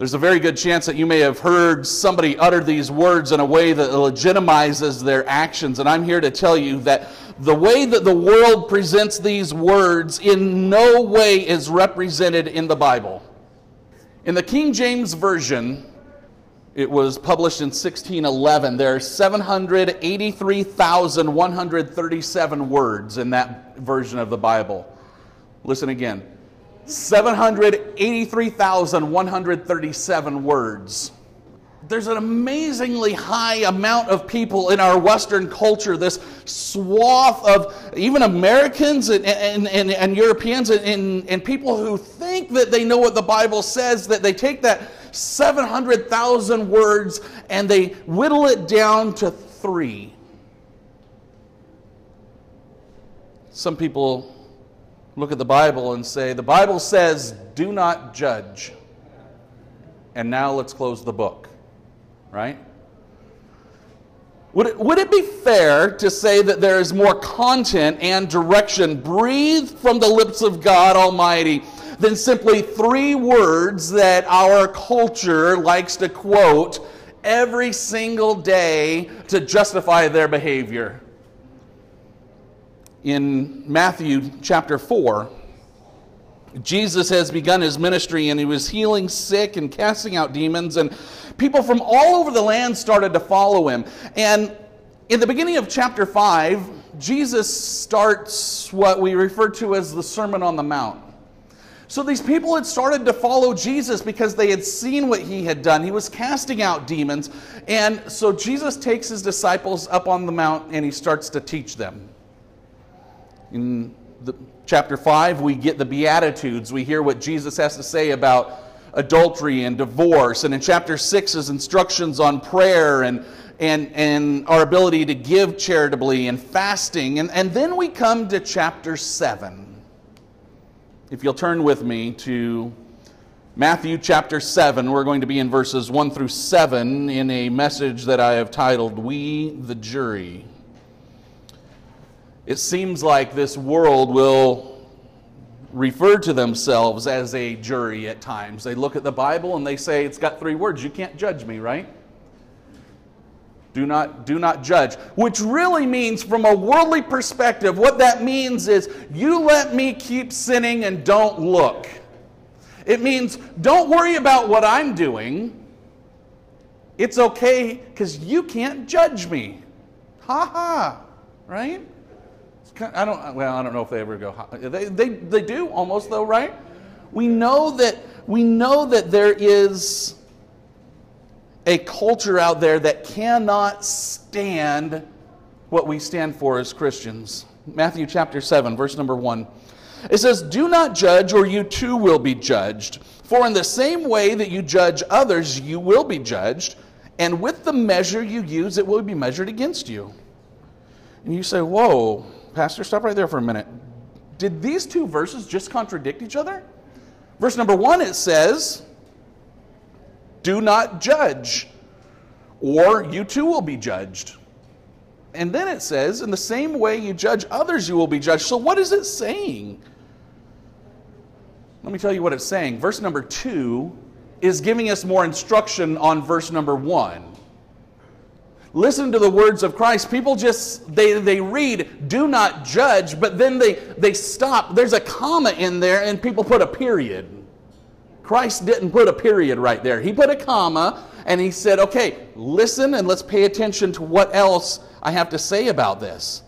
There's a very good chance that you may have heard somebody utter these words in a way that legitimizes their actions. And I'm here to tell you that the way that the world presents these words in no way is represented in the Bible. In the King James Version, it was published in 1611. There are 783,137 words in that version of the Bible. Listen again 783,137 words. There's an amazingly high amount of people in our Western culture, this swath of even Americans and, and, and, and Europeans and, and people who think that they know what the Bible says, that they take that 700,000 words and they whittle it down to three. Some people look at the Bible and say, the Bible says, do not judge. And now let's close the book, right? Would it, would it be fair to say that there is more content and direction breathed from the lips of God Almighty than simply three words that our culture likes to quote every single day to justify their behavior? In Matthew chapter 4, Jesus has begun his ministry and he was healing sick and casting out demons, and people from all over the land started to follow him. And in the beginning of chapter 5, Jesus starts what we refer to as the Sermon on the Mount. So these people had started to follow Jesus because they had seen what he had done. He was casting out demons. And so Jesus takes his disciples up on the mount and he starts to teach them. In the, chapter 5, we get the Beatitudes. We hear what Jesus has to say about adultery and divorce. And in chapter 6 is instructions on prayer and, and, and our ability to give charitably and fasting. And, and then we come to chapter 7. If you'll turn with me to Matthew chapter 7, we're going to be in verses 1 through 7 in a message that I have titled, We the Jury. It seems like this world will refer to themselves as a jury at times. They look at the Bible and they say it's got three words. You can't judge me, right? Do not, do not judge. Which really means, from a worldly perspective, what that means is you let me keep sinning and don't look. It means don't worry about what I'm doing. It's okay because you can't judge me. Ha ha, right? I don't, well, I don't know if they ever go, they, they, they do almost though, right? We know that, we know that there is a culture out there that cannot stand what we stand for as Christians. Matthew chapter 7, verse number 1. It says, Do not judge, or you too will be judged. For in the same way that you judge others, you will be judged, and with the measure you use, it will be measured against you. And you say, Whoa, Pastor, stop right there for a minute. Did these two verses just contradict each other? Verse number one, it says, Do not judge, or you too will be judged. And then it says, In the same way you judge others, you will be judged. So, what is it saying? Let me tell you what it's saying. Verse number two is giving us more instruction on verse number one listen to the words of Christ. People just, they, they read, do not judge, but then they, they stop. There's a comma in there, and people put a period. Christ didn't put a period right there. He put a comma, and he said, okay, listen and let's pay attention to what else I have to say about this.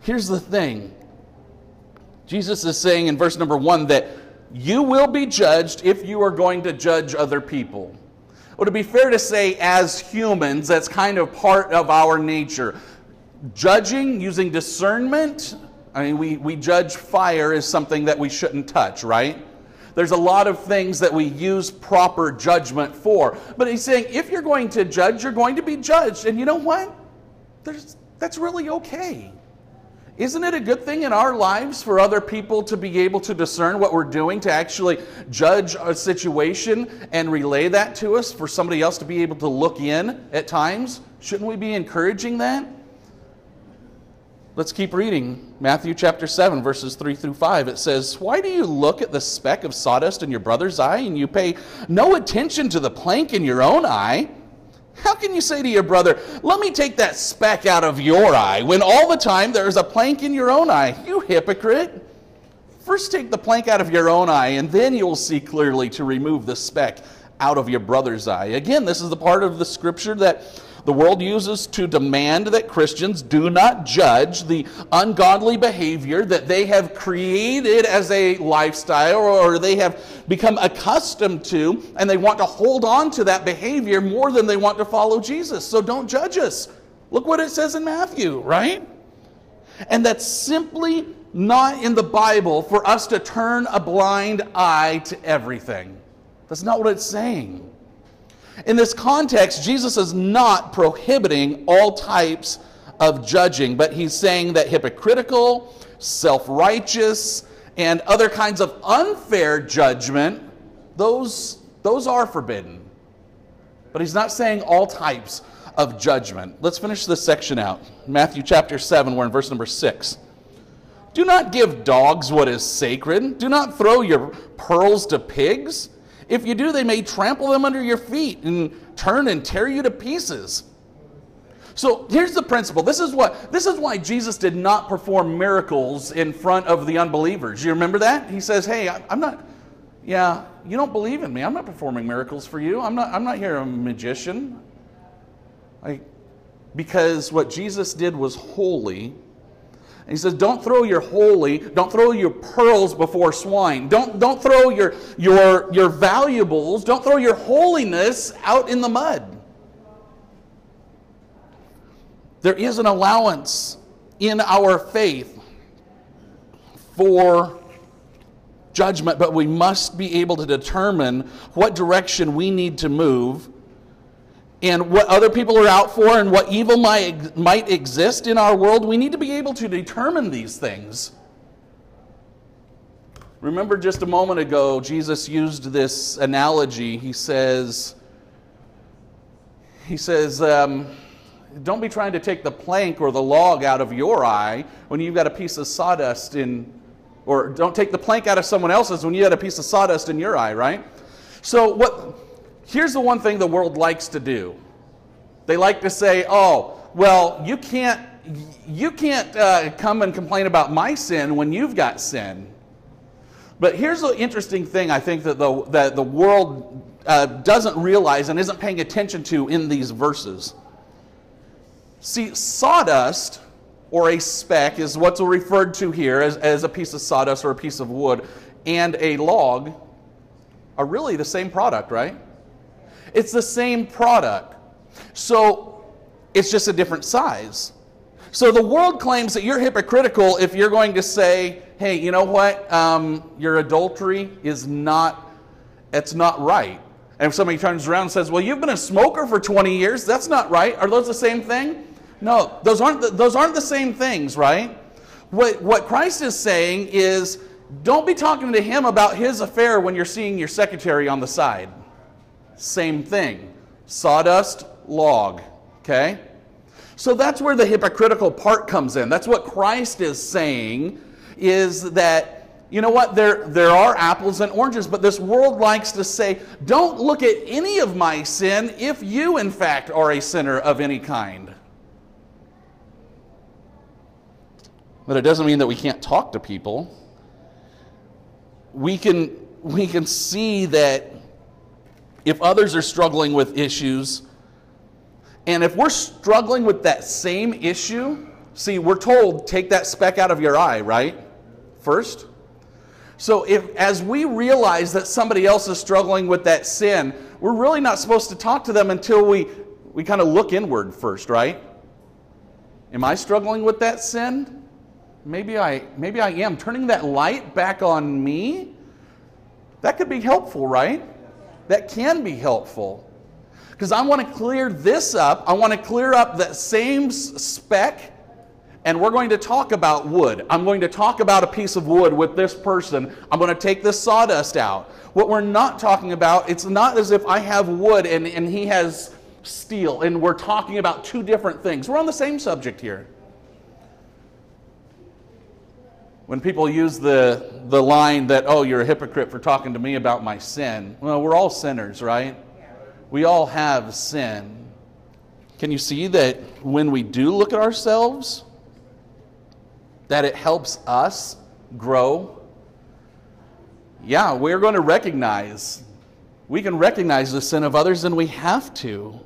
Here's the thing Jesus is saying in verse number one that you will be judged if you are going to judge other people. Would it be fair to say, as humans, that's kind of part of our nature? Judging using discernment, I mean, we, we judge fire as something that we shouldn't touch, right? There's a lot of things that we use proper judgment for. But he's saying if you're going to judge, you're going to be judged. And you know what? There's, that's really okay. Isn't it a good thing in our lives for other people to be able to discern what we're doing, to actually judge a situation and relay that to us, for somebody else to be able to look in at times? Shouldn't we be encouraging that? Let's keep reading. Matthew chapter 7, verses 3 through 5. It says, Why do you look at the speck of sawdust in your brother's eye and you pay no attention to the plank in your own eye? How can you say to your brother, Let me take that speck out of your eye, when all the time there is a plank in your own eye? You hypocrite! First take the plank out of your own eye, and then you will see clearly to remove the speck out of your brother's eye. Again, this is the part of the scripture that the world uses to demand that Christians do not judge the ungodly behavior that they have created as a lifestyle or they have become accustomed to, and they want to hold on to that behavior more than they want to follow Jesus. So don't judge us. Look what it says in Matthew, right? And that's simply not in the Bible for us to turn a blind eye to everything. That's not what it's saying. In this context, Jesus is not prohibiting all types of judging, but he's saying that hypocritical, self righteous, and other kinds of unfair judgment, those, those are forbidden. But he's not saying all types of judgment. Let's finish this section out. Matthew chapter 7, we're in verse number 6. Do not give dogs what is sacred. Do not throw your pearls to pigs. If you do, they may trample them under your feet and turn and tear you to pieces. So here's the principle. This is what this is why Jesus did not perform miracles in front of the unbelievers. You remember that? He says, "Hey, I'm not yeah, you don't believe in me. I'm not performing miracles for you. I'm not I'm not here a magician." Like because what Jesus did was holy he says, Don't throw your holy, don't throw your pearls before swine. Don't, don't throw your, your, your valuables, don't throw your holiness out in the mud. There is an allowance in our faith for judgment, but we must be able to determine what direction we need to move and what other people are out for and what evil might, might exist in our world, we need to be able to determine these things. Remember just a moment ago, Jesus used this analogy. He says, he says, um, don't be trying to take the plank or the log out of your eye when you've got a piece of sawdust in, or don't take the plank out of someone else's when you had a piece of sawdust in your eye, right? So what Here's the one thing the world likes to do. They like to say, "Oh, well, you can't you can't uh, come and complain about my sin when you've got sin." But here's the interesting thing I think that the, that the world uh, doesn't realize and isn't paying attention to in these verses. See, sawdust or a speck is what's referred to here as, as a piece of sawdust or a piece of wood, and a log are really the same product, right? It's the same product. So it's just a different size. So the world claims that you're hypocritical if you're going to say, hey, you know what? Um, your adultery is not, it's not right. And if somebody turns around and says, well, you've been a smoker for 20 years, that's not right. Are those the same thing? No, those aren't the, those aren't the same things, right? What, what Christ is saying is, don't be talking to him about his affair when you're seeing your secretary on the side. Same thing. Sawdust, log. Okay? So that's where the hypocritical part comes in. That's what Christ is saying is that you know what there there are apples and oranges but this world likes to say don't look at any of my sin if you in fact are a sinner of any kind. But it doesn't mean that we can't talk to people. We can we can see that if others are struggling with issues, and if we're struggling with that same issue, see, we're told take that speck out of your eye, right? First. So if as we realize that somebody else is struggling with that sin, we're really not supposed to talk to them until we we kind of look inward first, right? Am I struggling with that sin? Maybe I maybe I am. Turning that light back on me, that could be helpful, right? That can be helpful. Because I want to clear this up. I want to clear up that same speck, and we're going to talk about wood. I'm going to talk about a piece of wood with this person. I'm going to take this sawdust out. What we're not talking about, it's not as if I have wood and, and he has steel, and we're talking about two different things. We're on the same subject here. When people use the, the line that, oh, you're a hypocrite for talking to me about my sin, well, we're all sinners, right? We all have sin. Can you see that when we do look at ourselves, that it helps us grow? Yeah, we're going to recognize. We can recognize the sin of others, and we have to.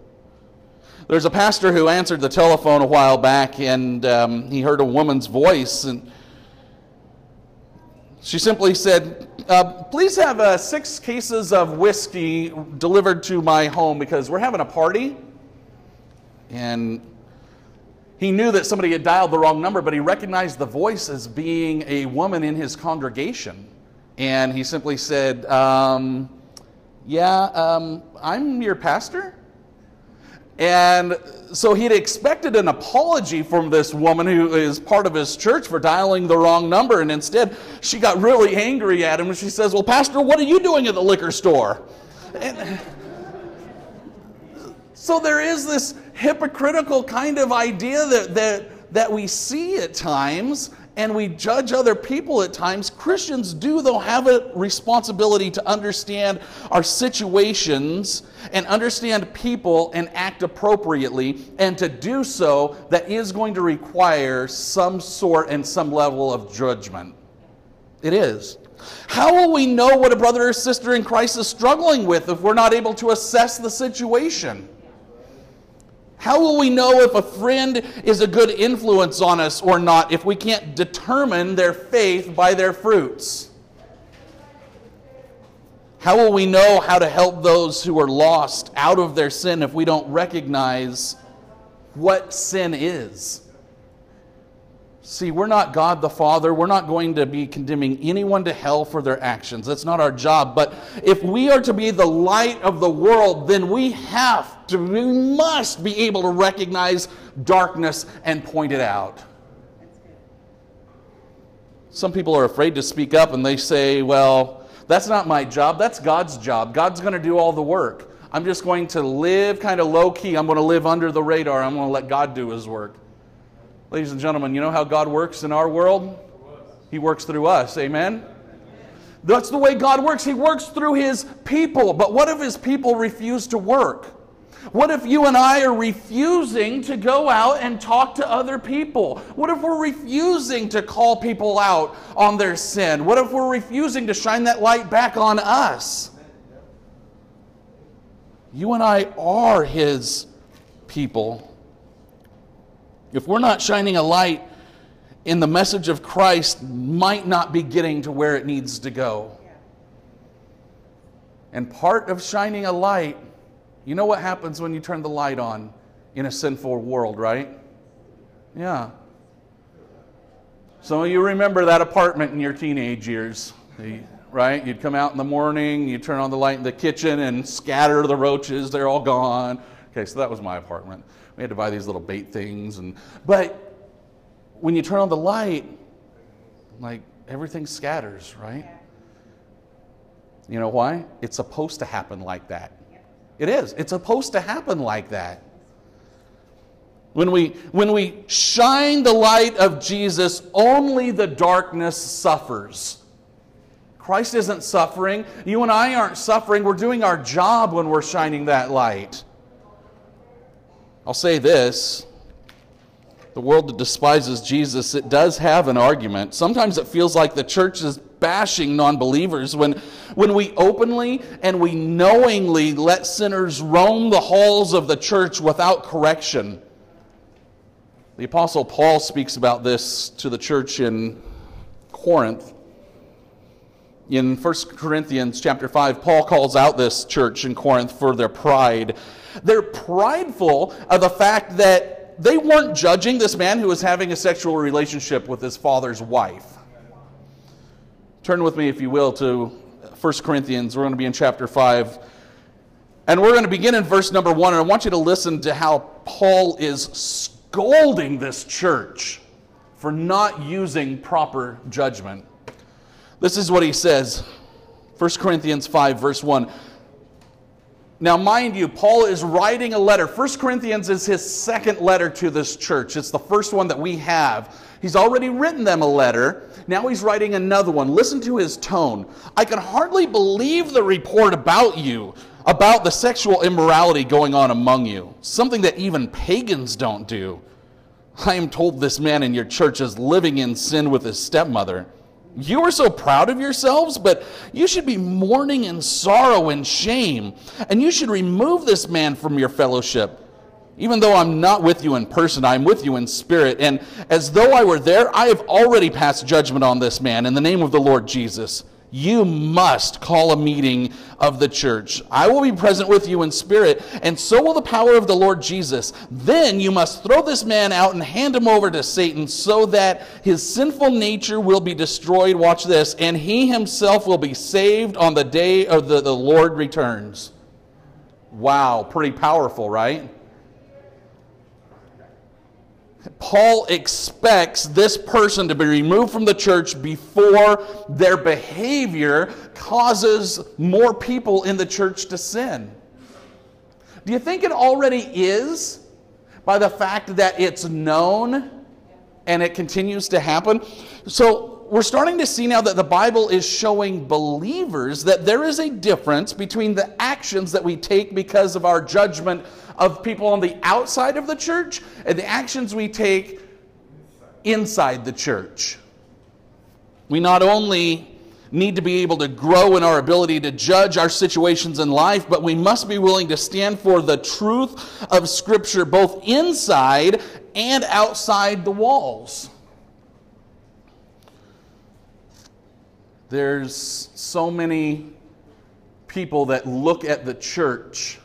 There's a pastor who answered the telephone a while back, and um, he heard a woman's voice, and she simply said, uh, Please have uh, six cases of whiskey delivered to my home because we're having a party. And he knew that somebody had dialed the wrong number, but he recognized the voice as being a woman in his congregation. And he simply said, um, Yeah, um, I'm your pastor. And so he'd expected an apology from this woman who is part of his church for dialing the wrong number. And instead, she got really angry at him and she says, Well, Pastor, what are you doing at the liquor store? And so there is this hypocritical kind of idea that, that, that we see at times and we judge other people at times. Christians do, though, have a responsibility to understand our situations and understand people and act appropriately. And to do so, that is going to require some sort and some level of judgment. It is. How will we know what a brother or sister in Christ is struggling with if we're not able to assess the situation? How will we know if a friend is a good influence on us or not if we can't determine their faith by their fruits? How will we know how to help those who are lost out of their sin if we don't recognize what sin is? See, we're not God the Father. We're not going to be condemning anyone to hell for their actions. That's not our job. But if we are to be the light of the world, then we have to, we must be able to recognize darkness and point it out. Some people are afraid to speak up and they say, well, that's not my job. That's God's job. God's going to do all the work. I'm just going to live kind of low key. I'm going to live under the radar. I'm going to let God do his work. Ladies and gentlemen, you know how God works in our world? He works through us. Amen? That's the way God works. He works through His people. But what if His people refuse to work? What if you and I are refusing to go out and talk to other people? What if we're refusing to call people out on their sin? What if we're refusing to shine that light back on us? You and I are His people. If we're not shining a light in the message of Christ, might not be getting to where it needs to go. And part of shining a light, you know what happens when you turn the light on in a sinful world, right? Yeah. Some of you remember that apartment in your teenage years, right? You'd come out in the morning, you turn on the light in the kitchen and scatter the roaches, they're all gone. Okay, so that was my apartment. We had to buy these little bait things. And, but when you turn on the light, like everything scatters, right? You know why? It's supposed to happen like that. It is. It's supposed to happen like that. When we, when we shine the light of Jesus, only the darkness suffers. Christ isn't suffering. You and I aren't suffering. We're doing our job when we're shining that light. I'll say this the world that despises Jesus, it does have an argument. Sometimes it feels like the church is bashing non believers when, when we openly and we knowingly let sinners roam the halls of the church without correction. The Apostle Paul speaks about this to the church in Corinth. In 1 Corinthians chapter 5, Paul calls out this church in Corinth for their pride. They're prideful of the fact that they weren't judging this man who was having a sexual relationship with his father's wife. Turn with me, if you will, to 1 Corinthians. We're going to be in chapter 5. And we're going to begin in verse number 1. And I want you to listen to how Paul is scolding this church for not using proper judgment. This is what he says 1 Corinthians 5, verse 1. Now, mind you, Paul is writing a letter. 1 Corinthians is his second letter to this church. It's the first one that we have. He's already written them a letter. Now he's writing another one. Listen to his tone. I can hardly believe the report about you, about the sexual immorality going on among you, something that even pagans don't do. I am told this man in your church is living in sin with his stepmother. You are so proud of yourselves, but you should be mourning and sorrow and shame, and you should remove this man from your fellowship. Even though I'm not with you in person, I'm with you in spirit. And as though I were there, I have already passed judgment on this man in the name of the Lord Jesus you must call a meeting of the church. I will be present with you in spirit, and so will the power of the Lord Jesus. Then you must throw this man out and hand him over to Satan so that his sinful nature will be destroyed. Watch this, and he himself will be saved on the day of the, the Lord returns. Wow, pretty powerful, right? Paul expects this person to be removed from the church before their behavior causes more people in the church to sin. Do you think it already is by the fact that it's known and it continues to happen? So, we're starting to see now that the Bible is showing believers that there is a difference between the actions that we take because of our judgment of people on the outside of the church and the actions we take inside the church. We not only need to be able to grow in our ability to judge our situations in life, but we must be willing to stand for the truth of Scripture both inside and outside the walls. There's so many people that look at the church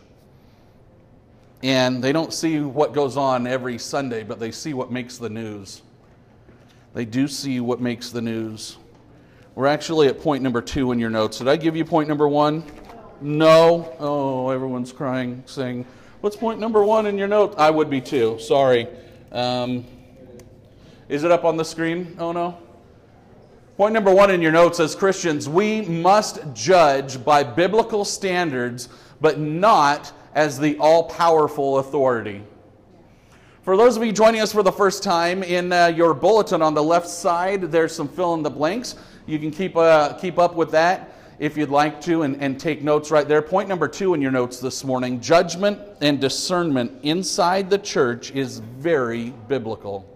and they don't see what goes on every Sunday, but they see what makes the news. They do see what makes the news. We're actually at point number two in your notes. Did I give you point number one? No. Oh, everyone's crying, saying, What's point number one in your note? I would be too. Sorry. Um, is it up on the screen? Oh, no. Point number one in your notes as Christians, we must judge by biblical standards, but not as the all powerful authority. For those of you joining us for the first time, in uh, your bulletin on the left side, there's some fill in the blanks. You can keep, uh, keep up with that if you'd like to and, and take notes right there. Point number two in your notes this morning judgment and discernment inside the church is very biblical.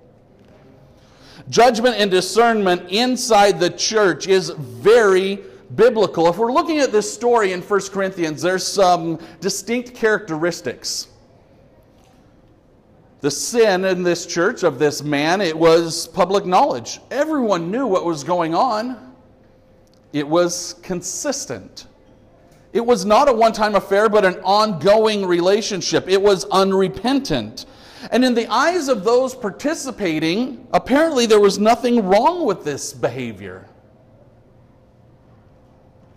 Judgment and discernment inside the church is very biblical. If we're looking at this story in 1 Corinthians, there's some distinct characteristics. The sin in this church of this man, it was public knowledge. Everyone knew what was going on. It was consistent. It was not a one time affair, but an ongoing relationship. It was unrepentant. And in the eyes of those participating, apparently there was nothing wrong with this behavior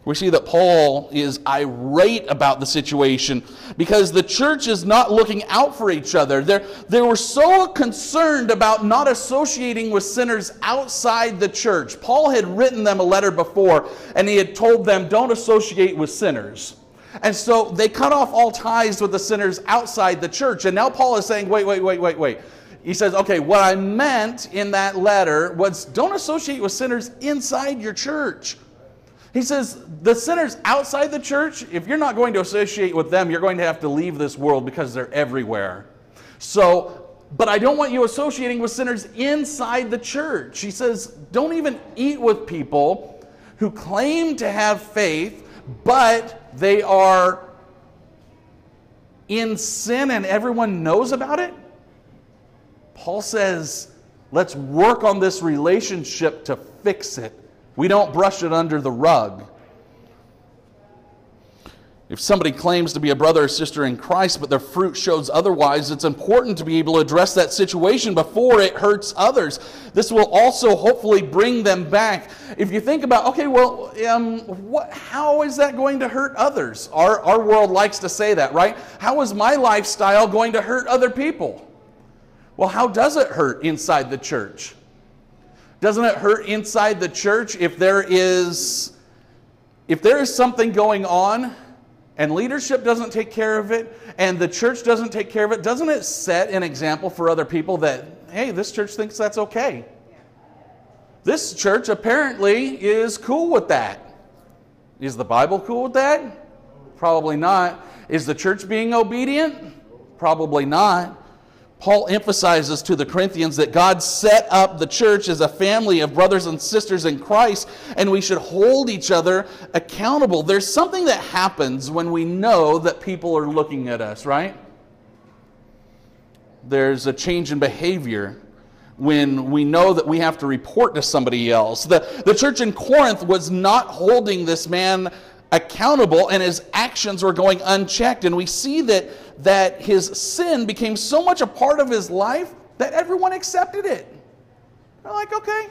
we see that Paul is irate about the situation because the church is not looking out for each other. They're, they were so concerned about not associating with sinners outside the church. Paul had written them a letter before and he had told them, don't associate with sinners. And so they cut off all ties with the sinners outside the church. And now Paul is saying, wait, wait, wait, wait, wait. He says, okay, what I meant in that letter was don't associate with sinners inside your church. He says, the sinners outside the church, if you're not going to associate with them, you're going to have to leave this world because they're everywhere. So, but I don't want you associating with sinners inside the church. He says, don't even eat with people who claim to have faith, but they are in sin and everyone knows about it. Paul says, let's work on this relationship to fix it we don't brush it under the rug. If somebody claims to be a brother or sister in Christ, but their fruit shows otherwise, it's important to be able to address that situation before it hurts others. This will also hopefully bring them back. If you think about, okay, well, um, what, how is that going to hurt others? Our, our world likes to say that, right? How is my lifestyle going to hurt other people? Well, how does it hurt inside the church? Doesn't it hurt inside the church if there is if there is something going on and leadership doesn't take care of it, and the church doesn't take care of it, doesn't it set an example for other people that, hey, this church thinks that's okay? This church apparently is cool with that. Is the Bible cool with that? Probably not. Is the church being obedient? Probably not. Paul emphasizes to the Corinthians that God set up the church as a family of brothers and sisters in Christ, and we should hold each other accountable. There's something that happens when we know that people are looking at us, right? There's a change in behavior when we know that we have to report to somebody else. The, the church in Corinth was not holding this man accountable and his actions were going unchecked. And we see that, that his sin became so much a part of his life that everyone accepted it. They're like, okay,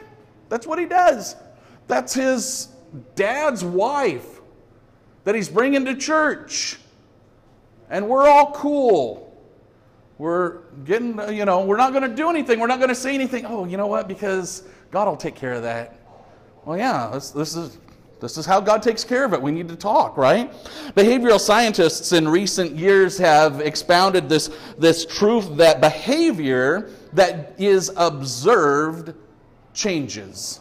that's what he does. That's his dad's wife that he's bringing to church. And we're all cool. We're getting, you know, we're not going to do anything. We're not going to say anything. Oh, you know what? Because God will take care of that. Well, yeah, this, this is this is how God takes care of it. We need to talk, right? Behavioral scientists in recent years have expounded this, this truth that behavior that is observed changes.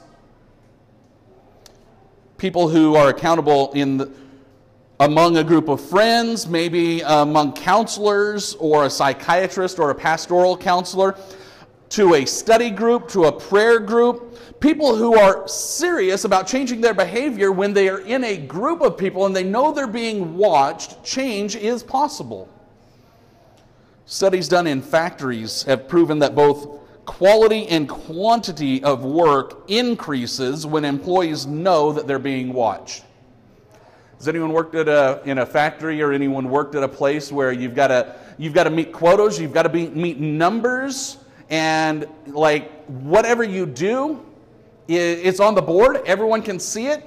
People who are accountable in the, among a group of friends, maybe among counselors or a psychiatrist or a pastoral counselor, to a study group, to a prayer group, people who are serious about changing their behavior when they are in a group of people and they know they're being watched, change is possible. Studies done in factories have proven that both quality and quantity of work increases when employees know that they're being watched. Has anyone worked at a, in a factory or anyone worked at a place where you've got to, you've got to meet quotas, you've got to be, meet numbers, and like whatever you do, it's on the board. Everyone can see it.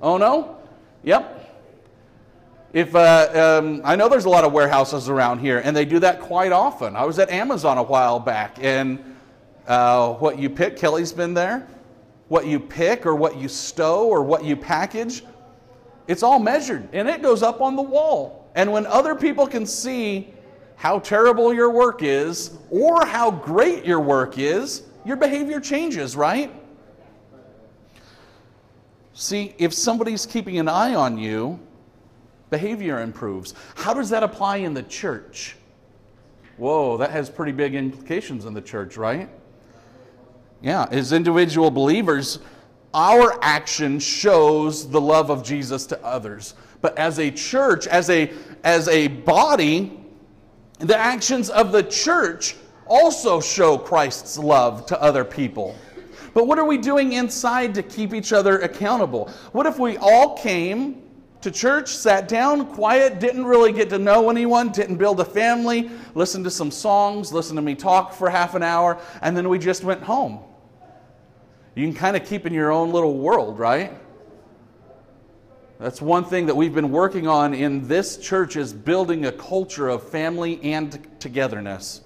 Oh no? Yep. If uh, um, I know there's a lot of warehouses around here, and they do that quite often. I was at Amazon a while back, and uh, what you pick, Kelly's been there. What you pick, or what you stow, or what you package, it's all measured, and it goes up on the wall. And when other people can see how terrible your work is, or how great your work is, your behavior changes, right? See, if somebody's keeping an eye on you, behavior improves. How does that apply in the church? Whoa, that has pretty big implications in the church, right? Yeah, as individual believers, our action shows the love of Jesus to others. But as a church, as a, as a body, the actions of the church also show Christ's love to other people. But what are we doing inside to keep each other accountable? What if we all came to church, sat down, quiet, didn't really get to know anyone, didn't build a family, listened to some songs, listened to me talk for half an hour, and then we just went home? You can kind of keep in your own little world, right? That's one thing that we've been working on in this church is building a culture of family and togetherness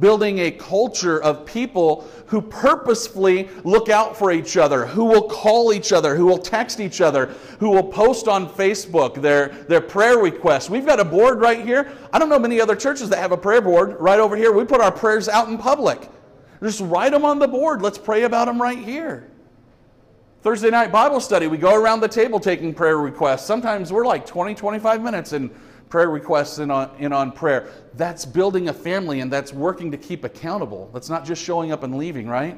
building a culture of people who purposefully look out for each other, who will call each other, who will text each other, who will post on Facebook their, their prayer requests. We've got a board right here. I don't know many other churches that have a prayer board right over here. We put our prayers out in public. Just write them on the board. Let's pray about them right here. Thursday night Bible study, we go around the table taking prayer requests. Sometimes we're like 20, 25 minutes and prayer requests in on, in on prayer. That's building a family and that's working to keep accountable. That's not just showing up and leaving, right?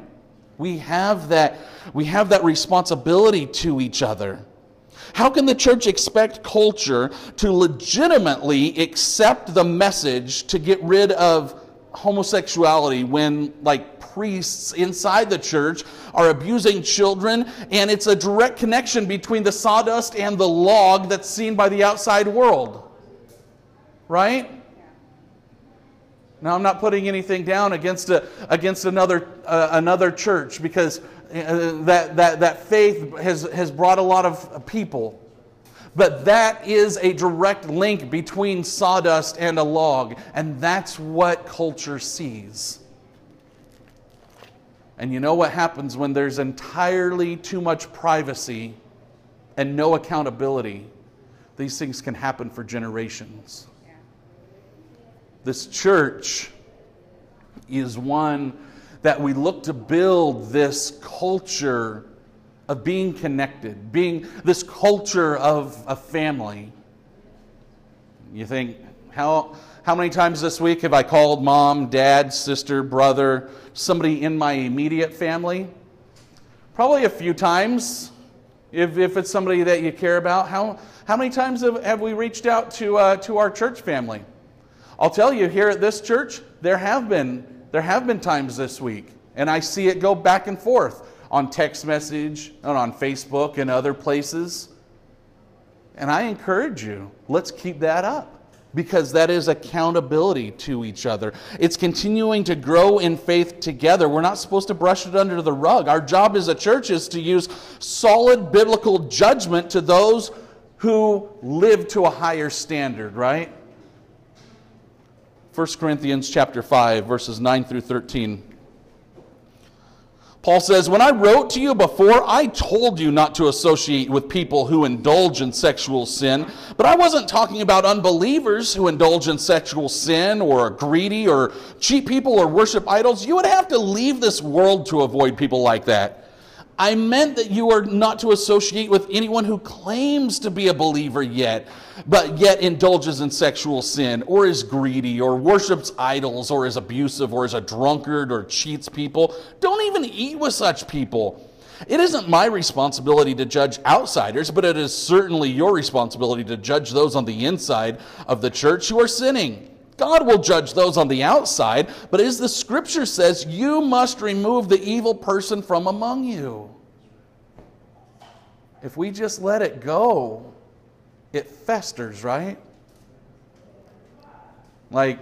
We have that, we have that responsibility to each other. How can the church expect culture to legitimately accept the message to get rid of homosexuality when, like, priests inside the church are abusing children, and it's a direct connection between the sawdust and the log that's seen by the outside world? Right? Now, I'm not putting anything down against, a, against another, uh, another church because uh, that, that, that faith has, has brought a lot of people. But that is a direct link between sawdust and a log, and that's what culture sees. And you know what happens when there's entirely too much privacy and no accountability? these things can happen for generations. This church is one that we look to build this culture of being connected, being this culture of a family. You think, how, how many times this week have I called mom, dad, sister, brother, somebody in my immediate family? Probably a few times. If, if it's somebody that you care about, how, how many times have, have we reached out to, uh, to our church family? I'll tell you, here at this church, there have been, there have been times this week, and I see it go back and forth on text message and on Facebook and other places. And I encourage you, let's keep that up because that is accountability to each other. It's continuing to grow in faith together. We're not supposed to brush it under the rug. Our job as a church is to use solid biblical judgment to those who live to a higher standard, right? 1 Corinthians chapter 5 verses 9 through 13. Paul says, When I wrote to you before, I told you not to associate with people who indulge in sexual sin. But I wasn't talking about unbelievers who indulge in sexual sin or are greedy or cheat people or worship idols. You would have to leave this world to avoid people like that. I meant that you are not to associate with anyone who claims to be a believer yet, but yet indulges in sexual sin, or is greedy, or worships idols, or is abusive, or is a drunkard, or cheats people. Don't even eat with such people. It isn't my responsibility to judge outsiders, but it is certainly your responsibility to judge those on the inside of the church who are sinning. God will judge those on the outside, but as the scripture says, you must remove the evil person from among you. If we just let it go, it festers, right? Like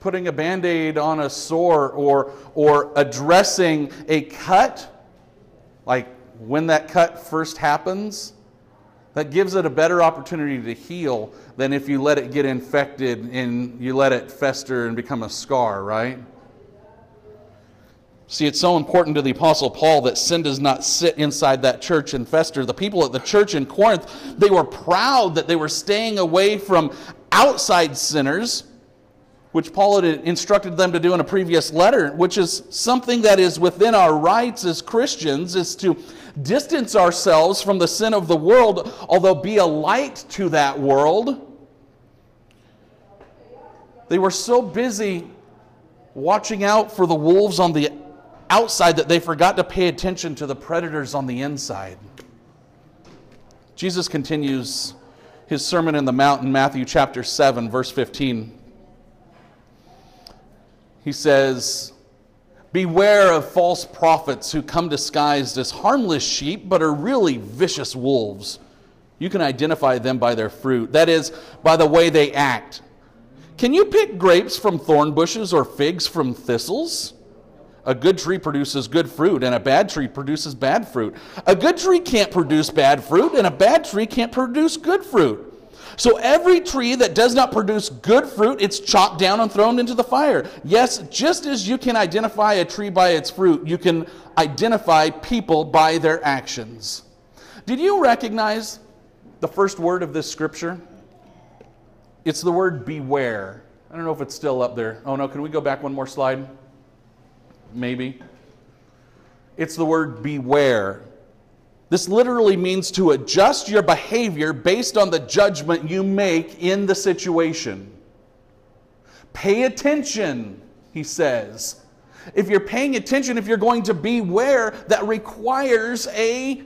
putting a band aid on a sore or, or addressing a cut, like when that cut first happens, that gives it a better opportunity to heal than if you let it get infected and you let it fester and become a scar, right? See, it's so important to the Apostle Paul that sin does not sit inside that church and fester. The people at the church in Corinth, they were proud that they were staying away from outside sinners, which Paul had instructed them to do in a previous letter, which is something that is within our rights as Christians, is to distance ourselves from the sin of the world, although be a light to that world. They were so busy watching out for the wolves on the outside that they forgot to pay attention to the predators on the inside. Jesus continues his Sermon in the Mount in Matthew chapter 7, verse 15. He says, Beware of false prophets who come disguised as harmless sheep but are really vicious wolves. You can identify them by their fruit, that is, by the way they act. Can you pick grapes from thorn bushes or figs from thistles? A good tree produces good fruit, and a bad tree produces bad fruit. A good tree can't produce bad fruit, and a bad tree can't produce good fruit. So every tree that does not produce good fruit, it's chopped down and thrown into the fire. Yes, just as you can identify a tree by its fruit, you can identify people by their actions. Did you recognize the first word of this scripture? It's the word beware. I don't know if it's still up there. Oh no, can we go back one more slide? Maybe. It's the word beware. This literally means to adjust your behavior based on the judgment you make in the situation. Pay attention, he says. If you're paying attention, if you're going to beware, that requires a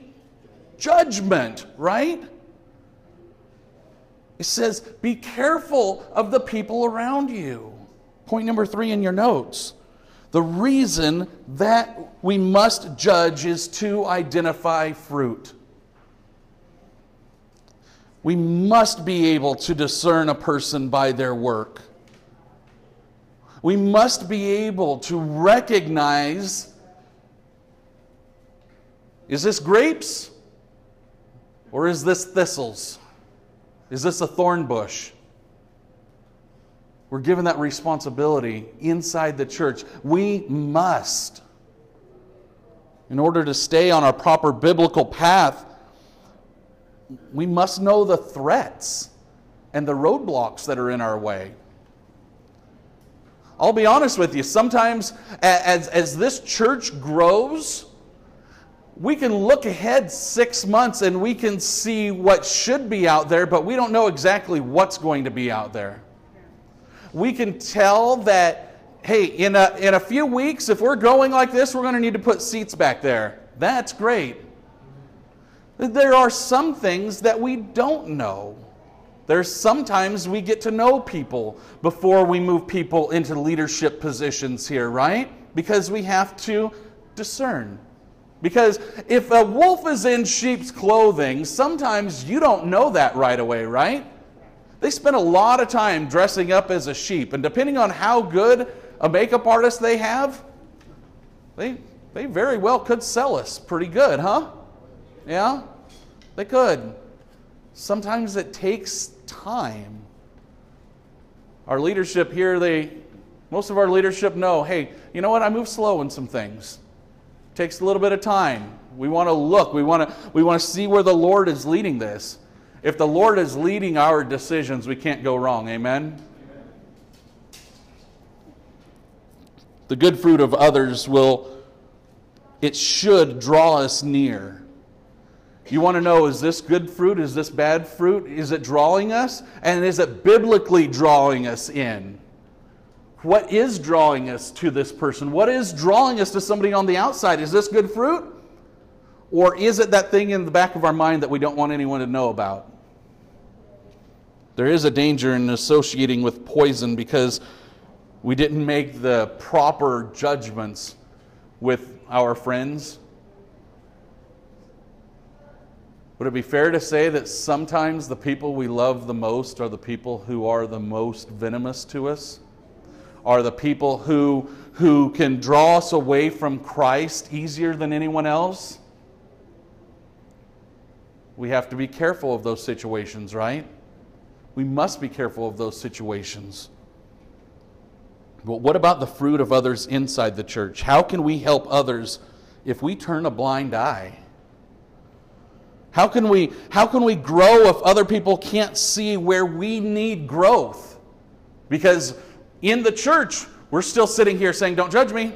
judgment, right? It says, be careful of the people around you. Point number three in your notes. The reason that we must judge is to identify fruit. We must be able to discern a person by their work. We must be able to recognize is this grapes or is this thistles? Is this a thorn bush? We're given that responsibility inside the church. We must, in order to stay on our proper biblical path, we must know the threats and the roadblocks that are in our way. I'll be honest with you, sometimes as, as this church grows, we can look ahead six months and we can see what should be out there, but we don't know exactly what's going to be out there. We can tell that, hey, in a, in a few weeks, if we're going like this, we're going to need to put seats back there. That's great. There are some things that we don't know. There's sometimes we get to know people before we move people into leadership positions here, right? Because we have to discern. Because if a wolf is in sheep's clothing, sometimes you don't know that right away, right? They spend a lot of time dressing up as a sheep, and depending on how good a makeup artist they have, they, they very well could sell us pretty good, huh? Yeah? They could. Sometimes it takes time. Our leadership here, they most of our leadership know, hey, you know what? I move slow in some things. It takes a little bit of time. We want to look. We want to we want to see where the Lord is leading this. If the Lord is leading our decisions, we can't go wrong. Amen. The good fruit of others will it should draw us near. You want to know is this good fruit? Is this bad fruit? Is it drawing us? And is it biblically drawing us in? What is drawing us to this person? What is drawing us to somebody on the outside? Is this good fruit? Or is it that thing in the back of our mind that we don't want anyone to know about? There is a danger in associating with poison because we didn't make the proper judgments with our friends Would it be fair to say that sometimes the people we love the most are the people who are the most venomous to us? Are the people who, who can draw us away from Christ easier than anyone else? We have to be careful of those situations, right? We must be careful of those situations. But what about the fruit of others inside the church? How can we help others if we turn a blind eye? How can we, how can we grow if other people can't see where we need growth? Because in the church, we're still sitting here saying, Don't judge me.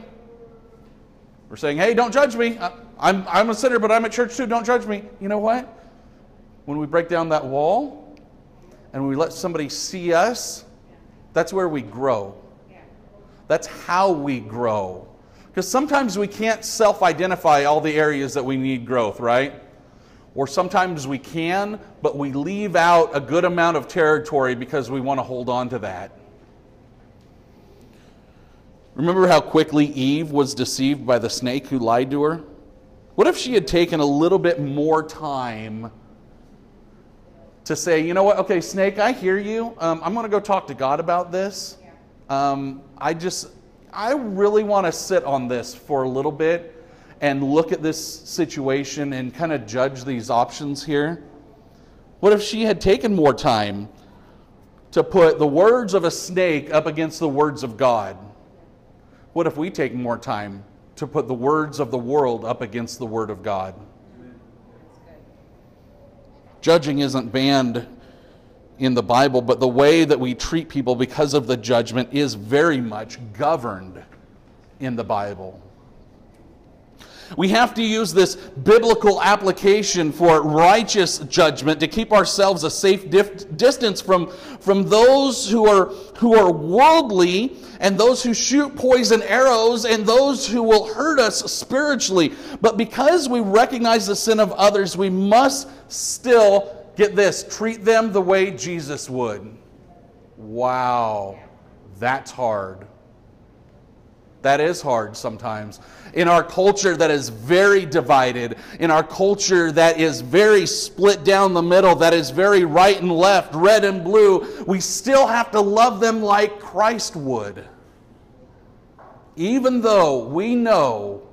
We're saying, Hey, don't judge me. I'm, I'm a sinner, but I'm at church too. Don't judge me. You know what? When we break down that wall and we let somebody see us, that's where we grow. That's how we grow. Because sometimes we can't self identify all the areas that we need growth, right? or sometimes we can, but we leave out a good amount of territory because we want to hold on to that. Remember how quickly Eve was deceived by the snake who lied to her? What if she had taken a little bit more time to say, you know what, okay, snake, I hear you. Um, I'm going to go talk to God about this. Um, I just, I really want to sit on this for a little bit and look at this situation and kind of judge these options here? What if she had taken more time to put the words of a snake up against the words of God? What if we take more time to put the words of the world up against the Word of God? Judging isn't banned in the Bible, but the way that we treat people because of the judgment is very much governed in the Bible. We have to use this biblical application for righteous judgment to keep ourselves a safe dif- distance from, from those who are, who are worldly and those who shoot poison arrows and those who will hurt us spiritually. But because we recognize the sin of others, we must still, get this, treat them the way Jesus would. Wow, that's hard. That is hard sometimes. In our culture that is very divided, in our culture that is very split down the middle, that is very right and left, red and blue, we still have to love them like Christ would. Even though we know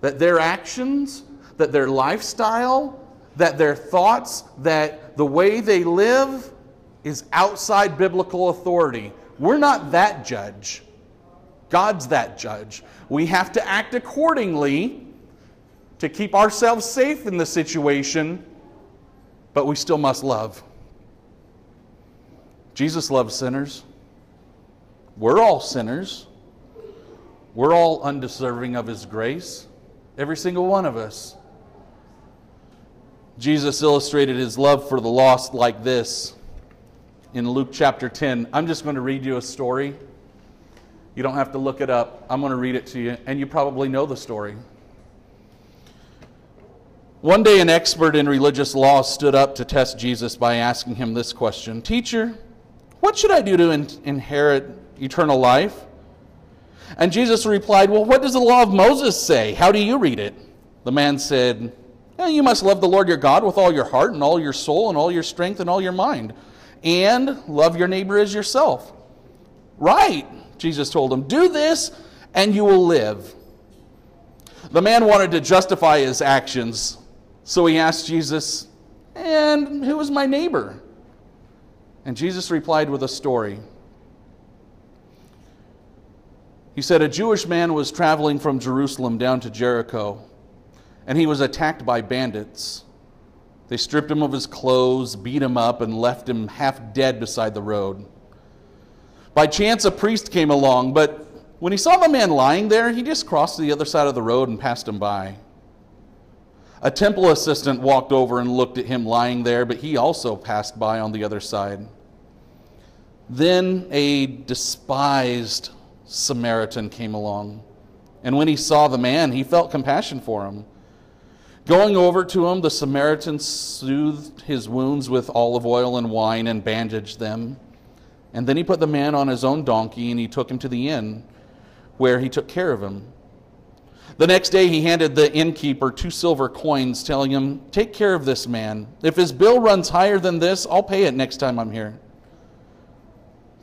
that their actions, that their lifestyle, that their thoughts, that the way they live is outside biblical authority. We're not that judge. God's that judge. We have to act accordingly to keep ourselves safe in the situation, but we still must love. Jesus loves sinners. We're all sinners. We're all undeserving of His grace, every single one of us. Jesus illustrated His love for the lost like this in Luke chapter 10. I'm just going to read you a story. You don't have to look it up. I'm going to read it to you, and you probably know the story. One day, an expert in religious law stood up to test Jesus by asking him this question Teacher, what should I do to in- inherit eternal life? And Jesus replied, Well, what does the law of Moses say? How do you read it? The man said, You must love the Lord your God with all your heart and all your soul and all your strength and all your mind, and love your neighbor as yourself. Right, Jesus told him, Do this and you will live. The man wanted to justify his actions, so he asked Jesus, And who is my neighbor? And Jesus replied with a story. He said, A Jewish man was traveling from Jerusalem down to Jericho, and he was attacked by bandits. They stripped him of his clothes, beat him up, and left him half dead beside the road. By chance, a priest came along, but when he saw the man lying there, he just crossed to the other side of the road and passed him by. A temple assistant walked over and looked at him lying there, but he also passed by on the other side. Then a despised Samaritan came along, and when he saw the man, he felt compassion for him. Going over to him, the Samaritan soothed his wounds with olive oil and wine and bandaged them. And then he put the man on his own donkey and he took him to the inn, where he took care of him. The next day, he handed the innkeeper two silver coins, telling him, Take care of this man. If his bill runs higher than this, I'll pay it next time I'm here.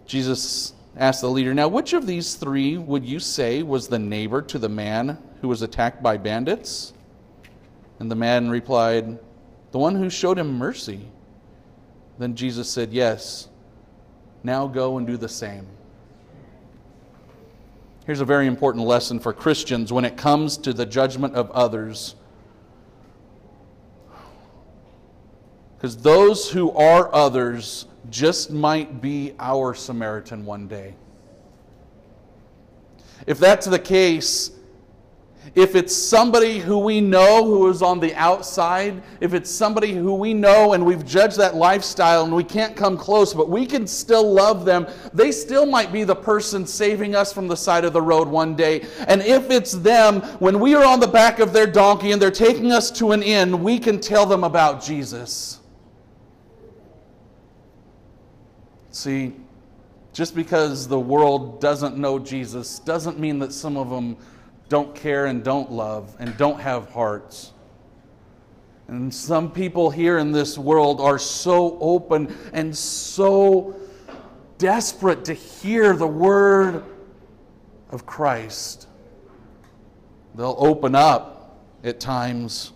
Jesus asked the leader, Now, which of these three would you say was the neighbor to the man who was attacked by bandits? And the man replied, The one who showed him mercy. Then Jesus said, Yes. Now go and do the same. Here's a very important lesson for Christians when it comes to the judgment of others. Because those who are others just might be our Samaritan one day. If that's the case, if it's somebody who we know who is on the outside, if it's somebody who we know and we've judged that lifestyle and we can't come close, but we can still love them, they still might be the person saving us from the side of the road one day. And if it's them, when we are on the back of their donkey and they're taking us to an inn, we can tell them about Jesus. See, just because the world doesn't know Jesus doesn't mean that some of them don't care and don't love and don't have hearts. And some people here in this world are so open and so desperate to hear the word of Christ. They'll open up at times.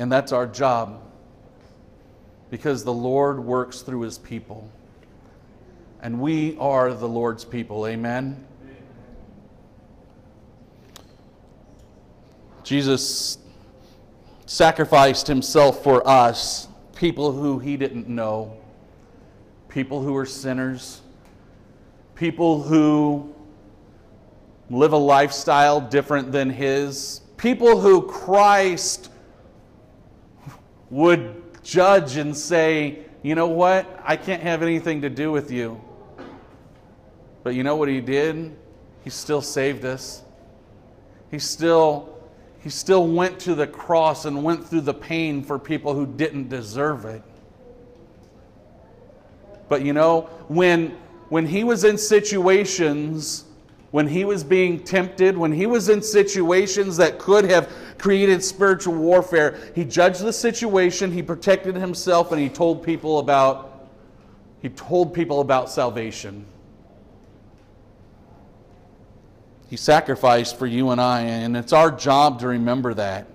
And that's our job because the Lord works through his people. And we are the Lord's people. Amen. Jesus sacrificed himself for us, people who he didn't know, people who are sinners, people who live a lifestyle different than his, people who Christ would judge and say, you know what, I can't have anything to do with you. But you know what he did? He still saved us. He still he still went to the cross and went through the pain for people who didn't deserve it. But you know, when, when he was in situations, when he was being tempted, when he was in situations that could have created spiritual warfare, he judged the situation, he protected himself, and he told people about he told people about salvation. He sacrificed for you and I, and it's our job to remember that.